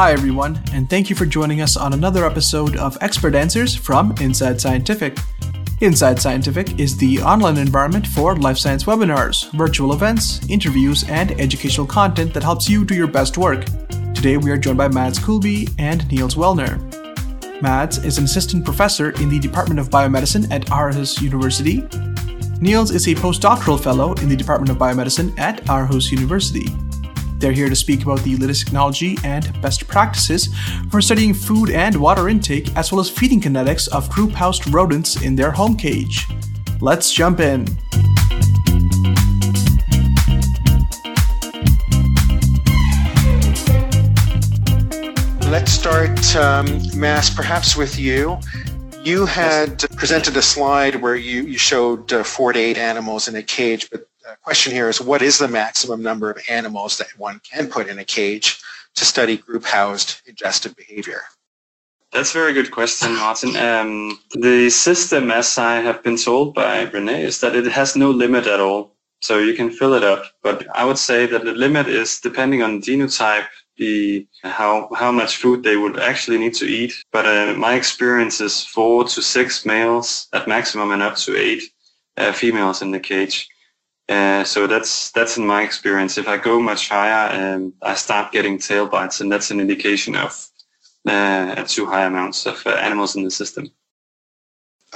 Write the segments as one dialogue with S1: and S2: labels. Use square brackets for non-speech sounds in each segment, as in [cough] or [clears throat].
S1: Hi, everyone, and thank you for joining us on another episode of Expert Answers from Inside Scientific. Inside Scientific is the online environment for life science webinars, virtual events, interviews, and educational content that helps you do your best work. Today, we are joined by Mads Kjølby and Niels Wellner. Mads is an assistant professor in the Department of Biomedicine at Aarhus University. Niels is a postdoctoral fellow in the Department of Biomedicine at Aarhus University. They're here to speak about the latest technology and best practices for studying food and water intake, as well as feeding kinetics of group housed rodents in their home cage. Let's jump in.
S2: Let's start, um, Mads, perhaps with you. You had presented a slide where you, you showed uh, four to eight animals in a cage, but question here is what is the maximum number of animals that one can put in a cage to study group housed ingestive behavior?
S3: That's a very good question, Martin. Um, the system, as I have been told by Renee, is that it has no limit at all. So you can fill it up. But I would say that the limit is depending on genotype, the how how much food they would actually need to eat. But uh, my experience is four to six males at maximum and up to eight uh, females in the cage. Uh, so that's that's in my experience. If I go much higher, um, I start getting tail bites, and that's an indication of uh, too high amounts of uh, animals in the system.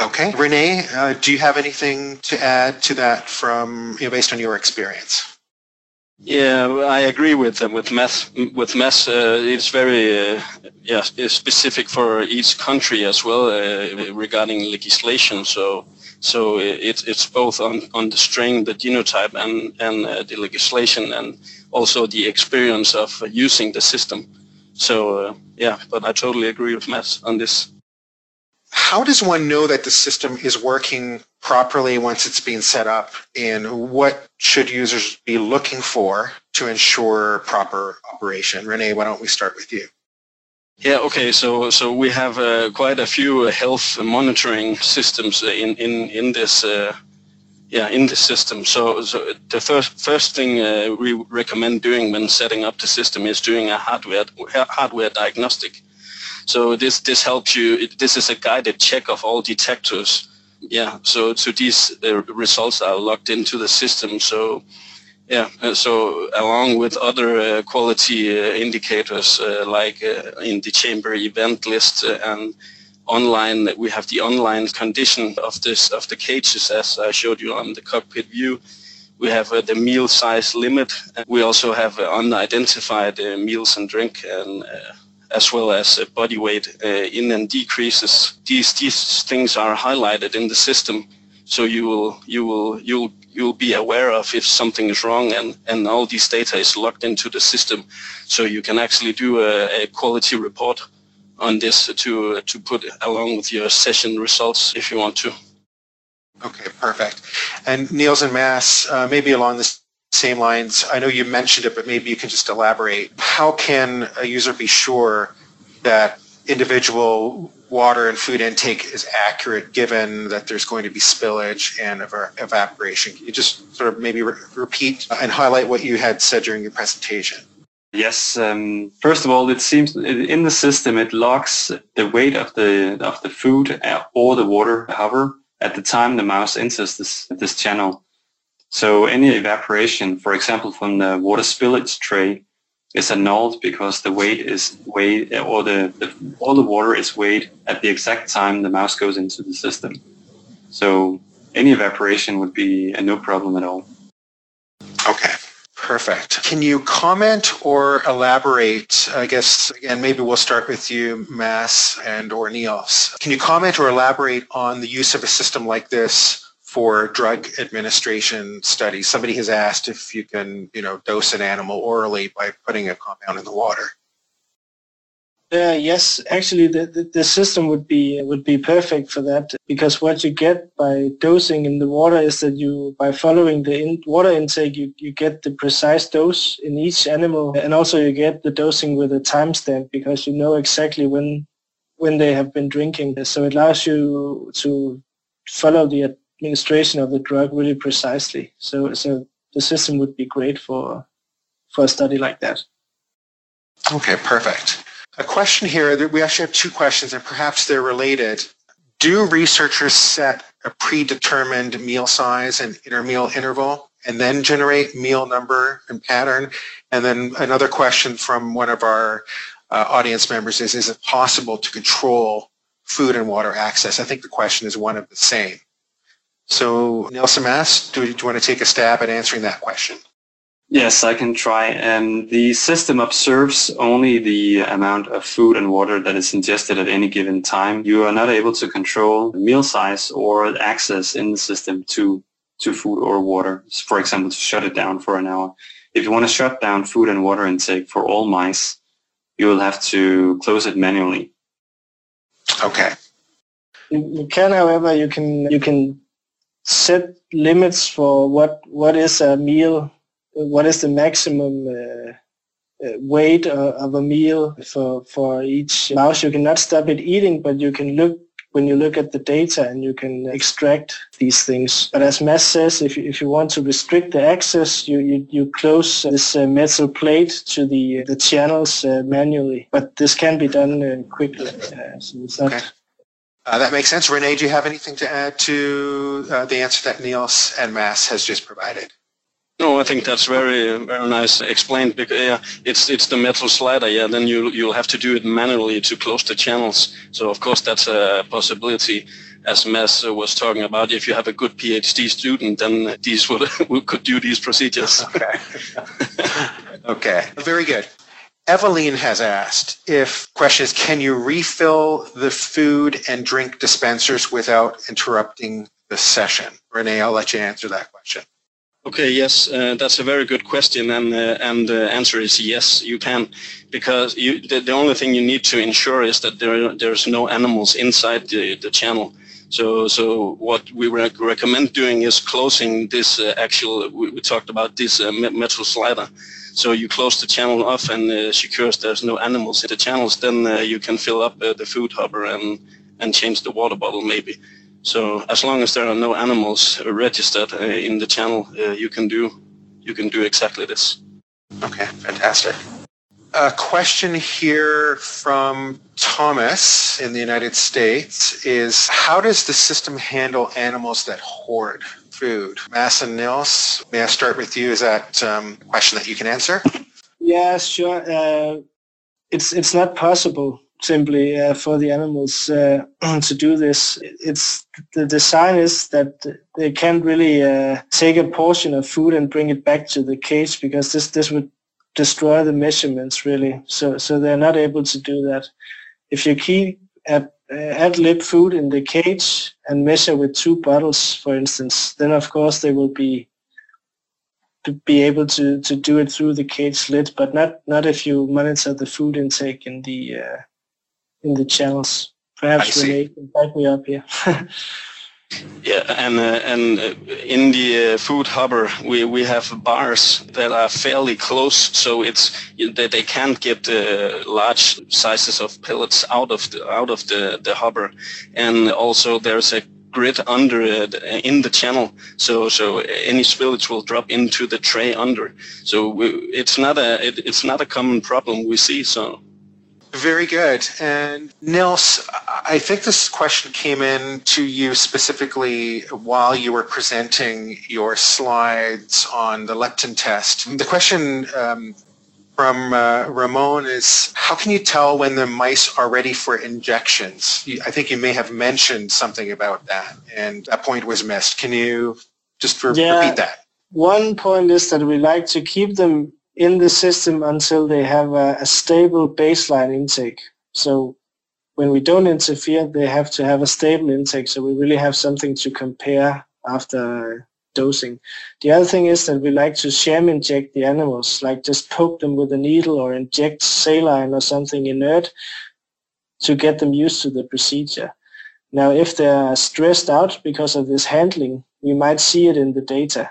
S2: Okay, Renee, uh, do you have anything to add to that from you know, based on your experience?
S4: Yeah, I agree with them. With meth, with meth, uh, it's very uh, yeah specific for each country as well uh, regarding legislation. So so it's it's both on, on the strain, the genotype, and and uh, the legislation, and also the experience of uh, using the system. So uh, yeah, but I totally agree with Mads on this.
S2: How does one know that the system is working properly once it's being set up, and what should users be looking for to ensure proper operation? Renee, why don't we start with you?
S4: Yeah, okay. So so we have uh, quite a few health monitoring systems in in in this uh, yeah in the system. So so the first first thing uh, we recommend doing when setting up the system is doing a hardware hardware diagnostic. So this this helps you. This is a guided check of all detectors. Yeah. So so these uh, results are logged into the system. So yeah, uh, so along with other uh, quality uh, indicators uh, like uh, in the chamber event list uh, and online, we have the online condition of this of the cages as I showed you on the cockpit view. We have the meal size limit. We also have unidentified meals and drink and as well as body weight in and decreases. These these things are highlighted in the system, so you will you will you'll you'll be aware of if something is wrong and, and all these data is logged into the system. So you can actually do a, a quality report on this to, to put along with your session results if you want to.
S2: Okay, perfect. And Niels and Mads, uh, maybe along the same lines, I know you mentioned it, but maybe you can just elaborate. How can a user be sure that individual water and food intake is accurate given that there's going to be spillage and evaporation. Can you just sort of maybe re- repeat and highlight what you had said during your presentation?
S3: Yes. Um, first of all, it seems in the system it logs the weight of the of the food or the water hover at the time the mouse enters this this channel. So any evaporation, for example, from the water spillage tray, is annulled because the weight is weighed or the, the all the water is weighed at the exact time the mouse goes into the system. So any evaporation would be a no problem at all.
S2: Okay. Perfect. Can you comment or elaborate? I guess again, maybe we'll start with you, Mads and or Niels. Can you comment or elaborate on the use of a system like this for drug administration studies. Somebody has asked if you can, you know, dose an animal orally by putting a compound in the water.
S5: Uh, yes, actually, the, the, the, system would be would be perfect for that because what you get by dosing in the water is that you, by following the in, water intake, you, you get the precise dose in each animal, and also you get the dosing with a timestamp because you know exactly when when they have been drinking. So it allows you to follow the administration of the drug really precisely. So, so the system would be great for for a study like that.
S2: Okay, perfect. A question here, we actually have two questions and perhaps they're related. Do researchers set a predetermined meal size and intermeal interval and then generate meal number and pattern? And then another question from one of our uh, audience members is, is it possible to control food and water access? I think the question is one of the same. So Nelson Mads, do, do you want to take a stab at answering that question?
S3: Yes, I can try. Um, the system observes only the amount of food and water that is ingested at any given time. You are not able to control meal size or access in the system to, to food or water. For example, to shut it down for an hour. If you want to shut down food and water intake for all mice, you will have to close it manually.
S2: Okay.
S5: You can, however, you can you can set limits for what what is a meal, what is the maximum uh, uh, weight of a meal for for each mouse. You cannot stop it eating, but you can look when you look at the data and you can extract these things. But as Mads says, if you, if you want to restrict the access, you, you, you close this uh, metal plate to the the channels uh, manually. But this can be done uh, quickly. Uh, so it's not. Okay.
S2: Uh, that makes sense. Renee, do you have anything to add to uh, the answer that Niels and Mads has just provided?
S4: No, I think that's very very nice explained. Because yeah, it's it's the metal slider. Yeah, then you you'll have to do it manually to close the channels. So of course that's a possibility. As Mads was talking about, if you have a good PhD student, then these would [laughs] could do these procedures.
S2: Okay. [laughs] okay. Very good. Eveline has asked if question is can you refill the food and drink dispensers without interrupting the session? Renee, I'll let you answer that question.
S4: Okay, yes, uh, that's a very good question, and uh, and the answer is yes, you can, because you the, the only thing you need to ensure is that there there's no animals inside the, the channel. So so what we rec- recommend doing is closing this uh, actual we, we, talked about this uh, metal slider. So you close the channel off and uh, secures there's no animals in the channels. Then uh, you can fill up the food hopper and and change the water bottle maybe. So as long as there are no animals registered uh, in the channel, uh, you can do you can do exactly this.
S2: Okay, fantastic. A question here from Thomas in the United States is how does the system handle animals that hoard food? Mads and Niels, may I start with you? Is that um, a question that you can answer?
S5: Yeah, sure. Uh, it's it's not possible simply uh, for the animals uh, [clears throat] to do this. It's the design is that they can't really uh, take a portion of food and bring it back to the cage because this this would destroy the measurements really. So so they're not able to do that. If you keep a, ad lib food in the cage and measure with two bottles, for instance, then of course they will be to be able to, to do it through the cage lid, but not not if you monitor the food intake in the uh, in the channels. Perhaps Renee can back me up here. [laughs]
S4: yeah, and uh, and uh, in the uh, food hopper, we, we have bars that are fairly close, so it's that they can't get uh, large sizes of pellets out of the out of the the hopper, and also there's a grid under it uh, in the channel, so so any spillage will drop into the tray under. So we, it's not a it, it's not a common problem we see. So.
S2: Very good. And Niels, I think this question came in to you specifically while you were presenting your slides on the leptin test. The question um, from uh, Ramon is How can you tell when the mice are ready for injections? I think you may have mentioned something about that, and that point was missed. Can you just re- yeah. repeat that?
S5: One point is that we like to keep them in the system until they have a, a stable baseline intake. So when we don't interfere, they have to have a stable intake. So we really have something to compare after dosing. The other thing is that we like to sham inject the animals, like just poke them with a needle or inject saline or something inert to get them used to the procedure. Now, if they're stressed out because of this handling, we might see it in the data.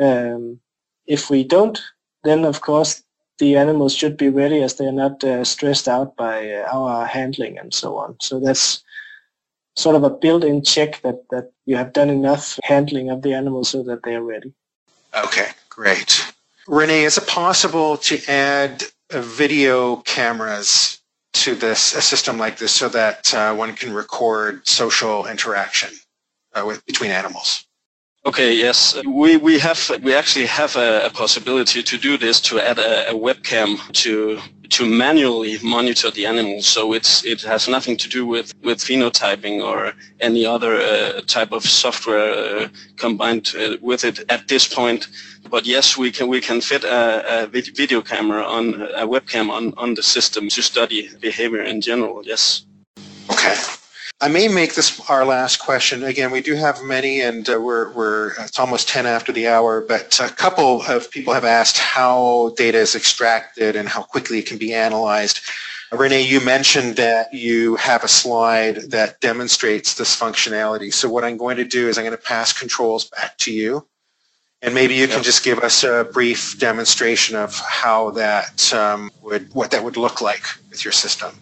S5: Um, if we don't then of course the animals should be ready as they're not uh, stressed out by uh, our handling and so on. So that's sort of a built-in check that, that you have done enough handling of the animals so that they're ready.
S2: Okay, great. Renee, is it possible to add uh, video cameras to this a system like this so that uh, one can record social interaction uh, with between animals?
S4: Okay, yes, we, we have we actually have a, a possibility to do this to add a, a, webcam to to manually monitor the animals. So it's it has nothing to do with with phenotyping or any other uh, type of software uh, combined uh, with it at this point. But yes, we can we can fit a, a video camera on a webcam on on the system to study behavior in general. Yes.
S2: Okay. I may make this our last question. Again, we do have many, and uh, we're, we're it's almost 10 after the hour, but a couple of people have asked how data is extracted and how quickly it can be analyzed. Renee, you mentioned that you have a slide that demonstrates this functionality. So what I'm going to do is I'm going to pass controls back to you. And maybe you can just give us a brief demonstration of how that um, would, what that would look like with your system.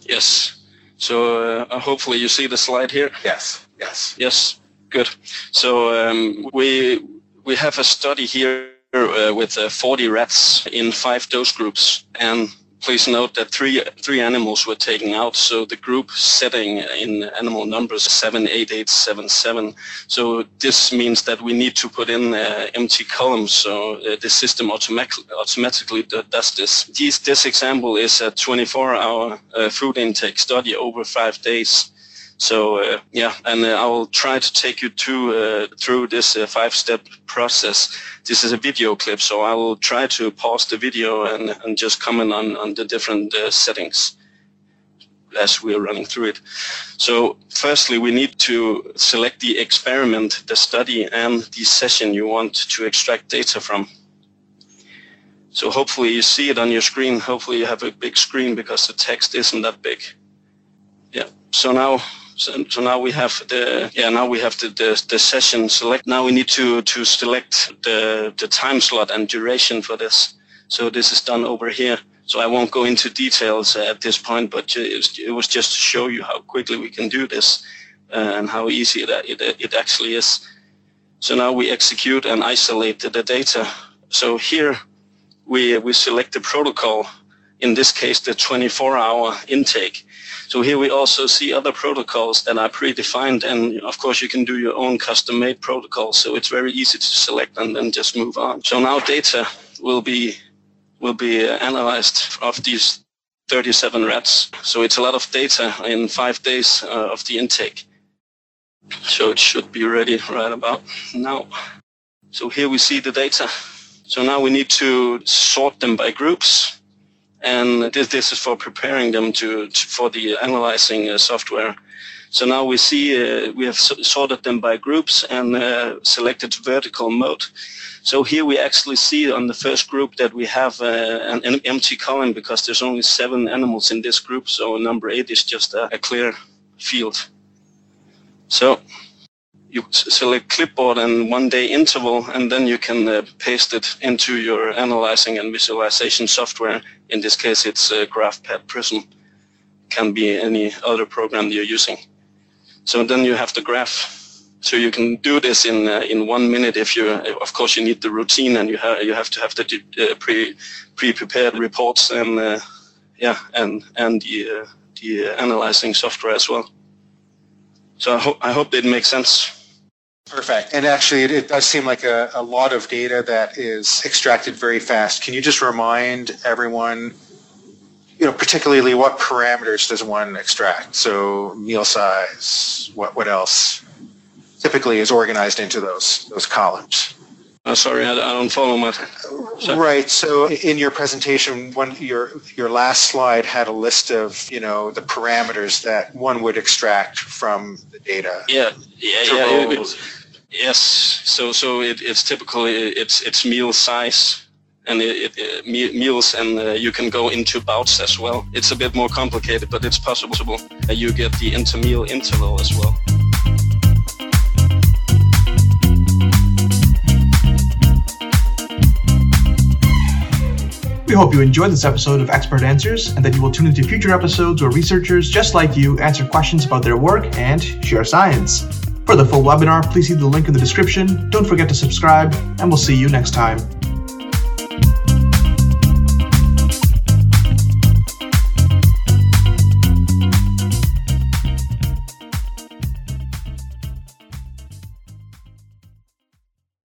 S4: Yes. So uh, hopefully you see the slide here.
S2: Yes. Yes.
S4: Yes. Good. So um, we we have a study here uh, with uh, 40 rats in five dose groups, and Please note that three three animals were taken out, so the group setting in animal numbers 78877. So this means that we need to put in uh, empty columns, so uh, the system automatically automatically does this. This, this example is a 24-hour uh, food intake study over five days. So uh, yeah, and uh, I will try to take you to, uh, through this uh, five-step process. This is a video clip, so I will try to pause the video and, and just comment on, on the different uh, settings as we are running through it. So firstly, we need to select the experiment, the study, and the session you want to extract data from. So hopefully you see it on your screen. Hopefully you have a big screen because the text isn't that big. Yeah. So now so, so now we have the yeah now we have the, the, the session select. Now we need to to select the the time slot and duration for this. So this is done over here. So I won't go into details at this point, but it was just to show you how quickly we can do this uh, and how easy it, it, it actually is. So now we execute and isolate the data. So here we, we select the protocol, in this case, the 24 hour intake. So here we also see other protocols that are predefined, and of course you can do your own custom-made protocol. So it's very easy to select and then just move on. So now data will be will be uh, analyzed of these 37 rats. So it's a lot of data in five days uh, of the intake. So it should be ready right about now. So here we see the data. So now we need to sort them by groups and this, is for preparing them to, to for the analyzing uh, software. So now we see uh, we have sorted them by groups and uh, selected vertical mode. So here we actually see on the first group that we have uh, an, an, empty column because there's only seven animals in this group. So number eight is just a, a clear field. So you select clipboard and one day interval, and then you can uh, paste it into your analyzing and visualization software. In this case, it's uh, GraphPad Prism. Can be any other program you're using. So then you have the graph. So you can do this in uh, in one minute if you, of course, you need the routine and you have you have to have the uh, pre pre prepared reports and uh, yeah and and the uh, the analyzing software as well. So I hope I hope it makes sense.
S2: Perfect. And actually, it, it does seem like a, a, lot of data that is extracted very fast. Can you just remind everyone, you know, particularly what parameters does one extract? So meal size, what what else? Typically, is organized into those those columns.
S4: Oh, sorry, I, I don't follow much.
S2: Sorry. Right. So in your presentation, one your your last slide had a list of you know the parameters that one would extract from the data.
S4: Yeah, yeah, yeah. Yes. So so it, it's typically it's it's meal size and it, it, meals and uh, you can go into bouts as well. It's a bit more complicated, but it's possible. Uh, you get the intermeal interval as well.
S1: We hope you enjoyed this episode of Expert Answers and that you will tune into future episodes where researchers just like you answer questions about their work and share science. For the full webinar, please see the link in the description. Don't forget to subscribe, and we'll see you next time.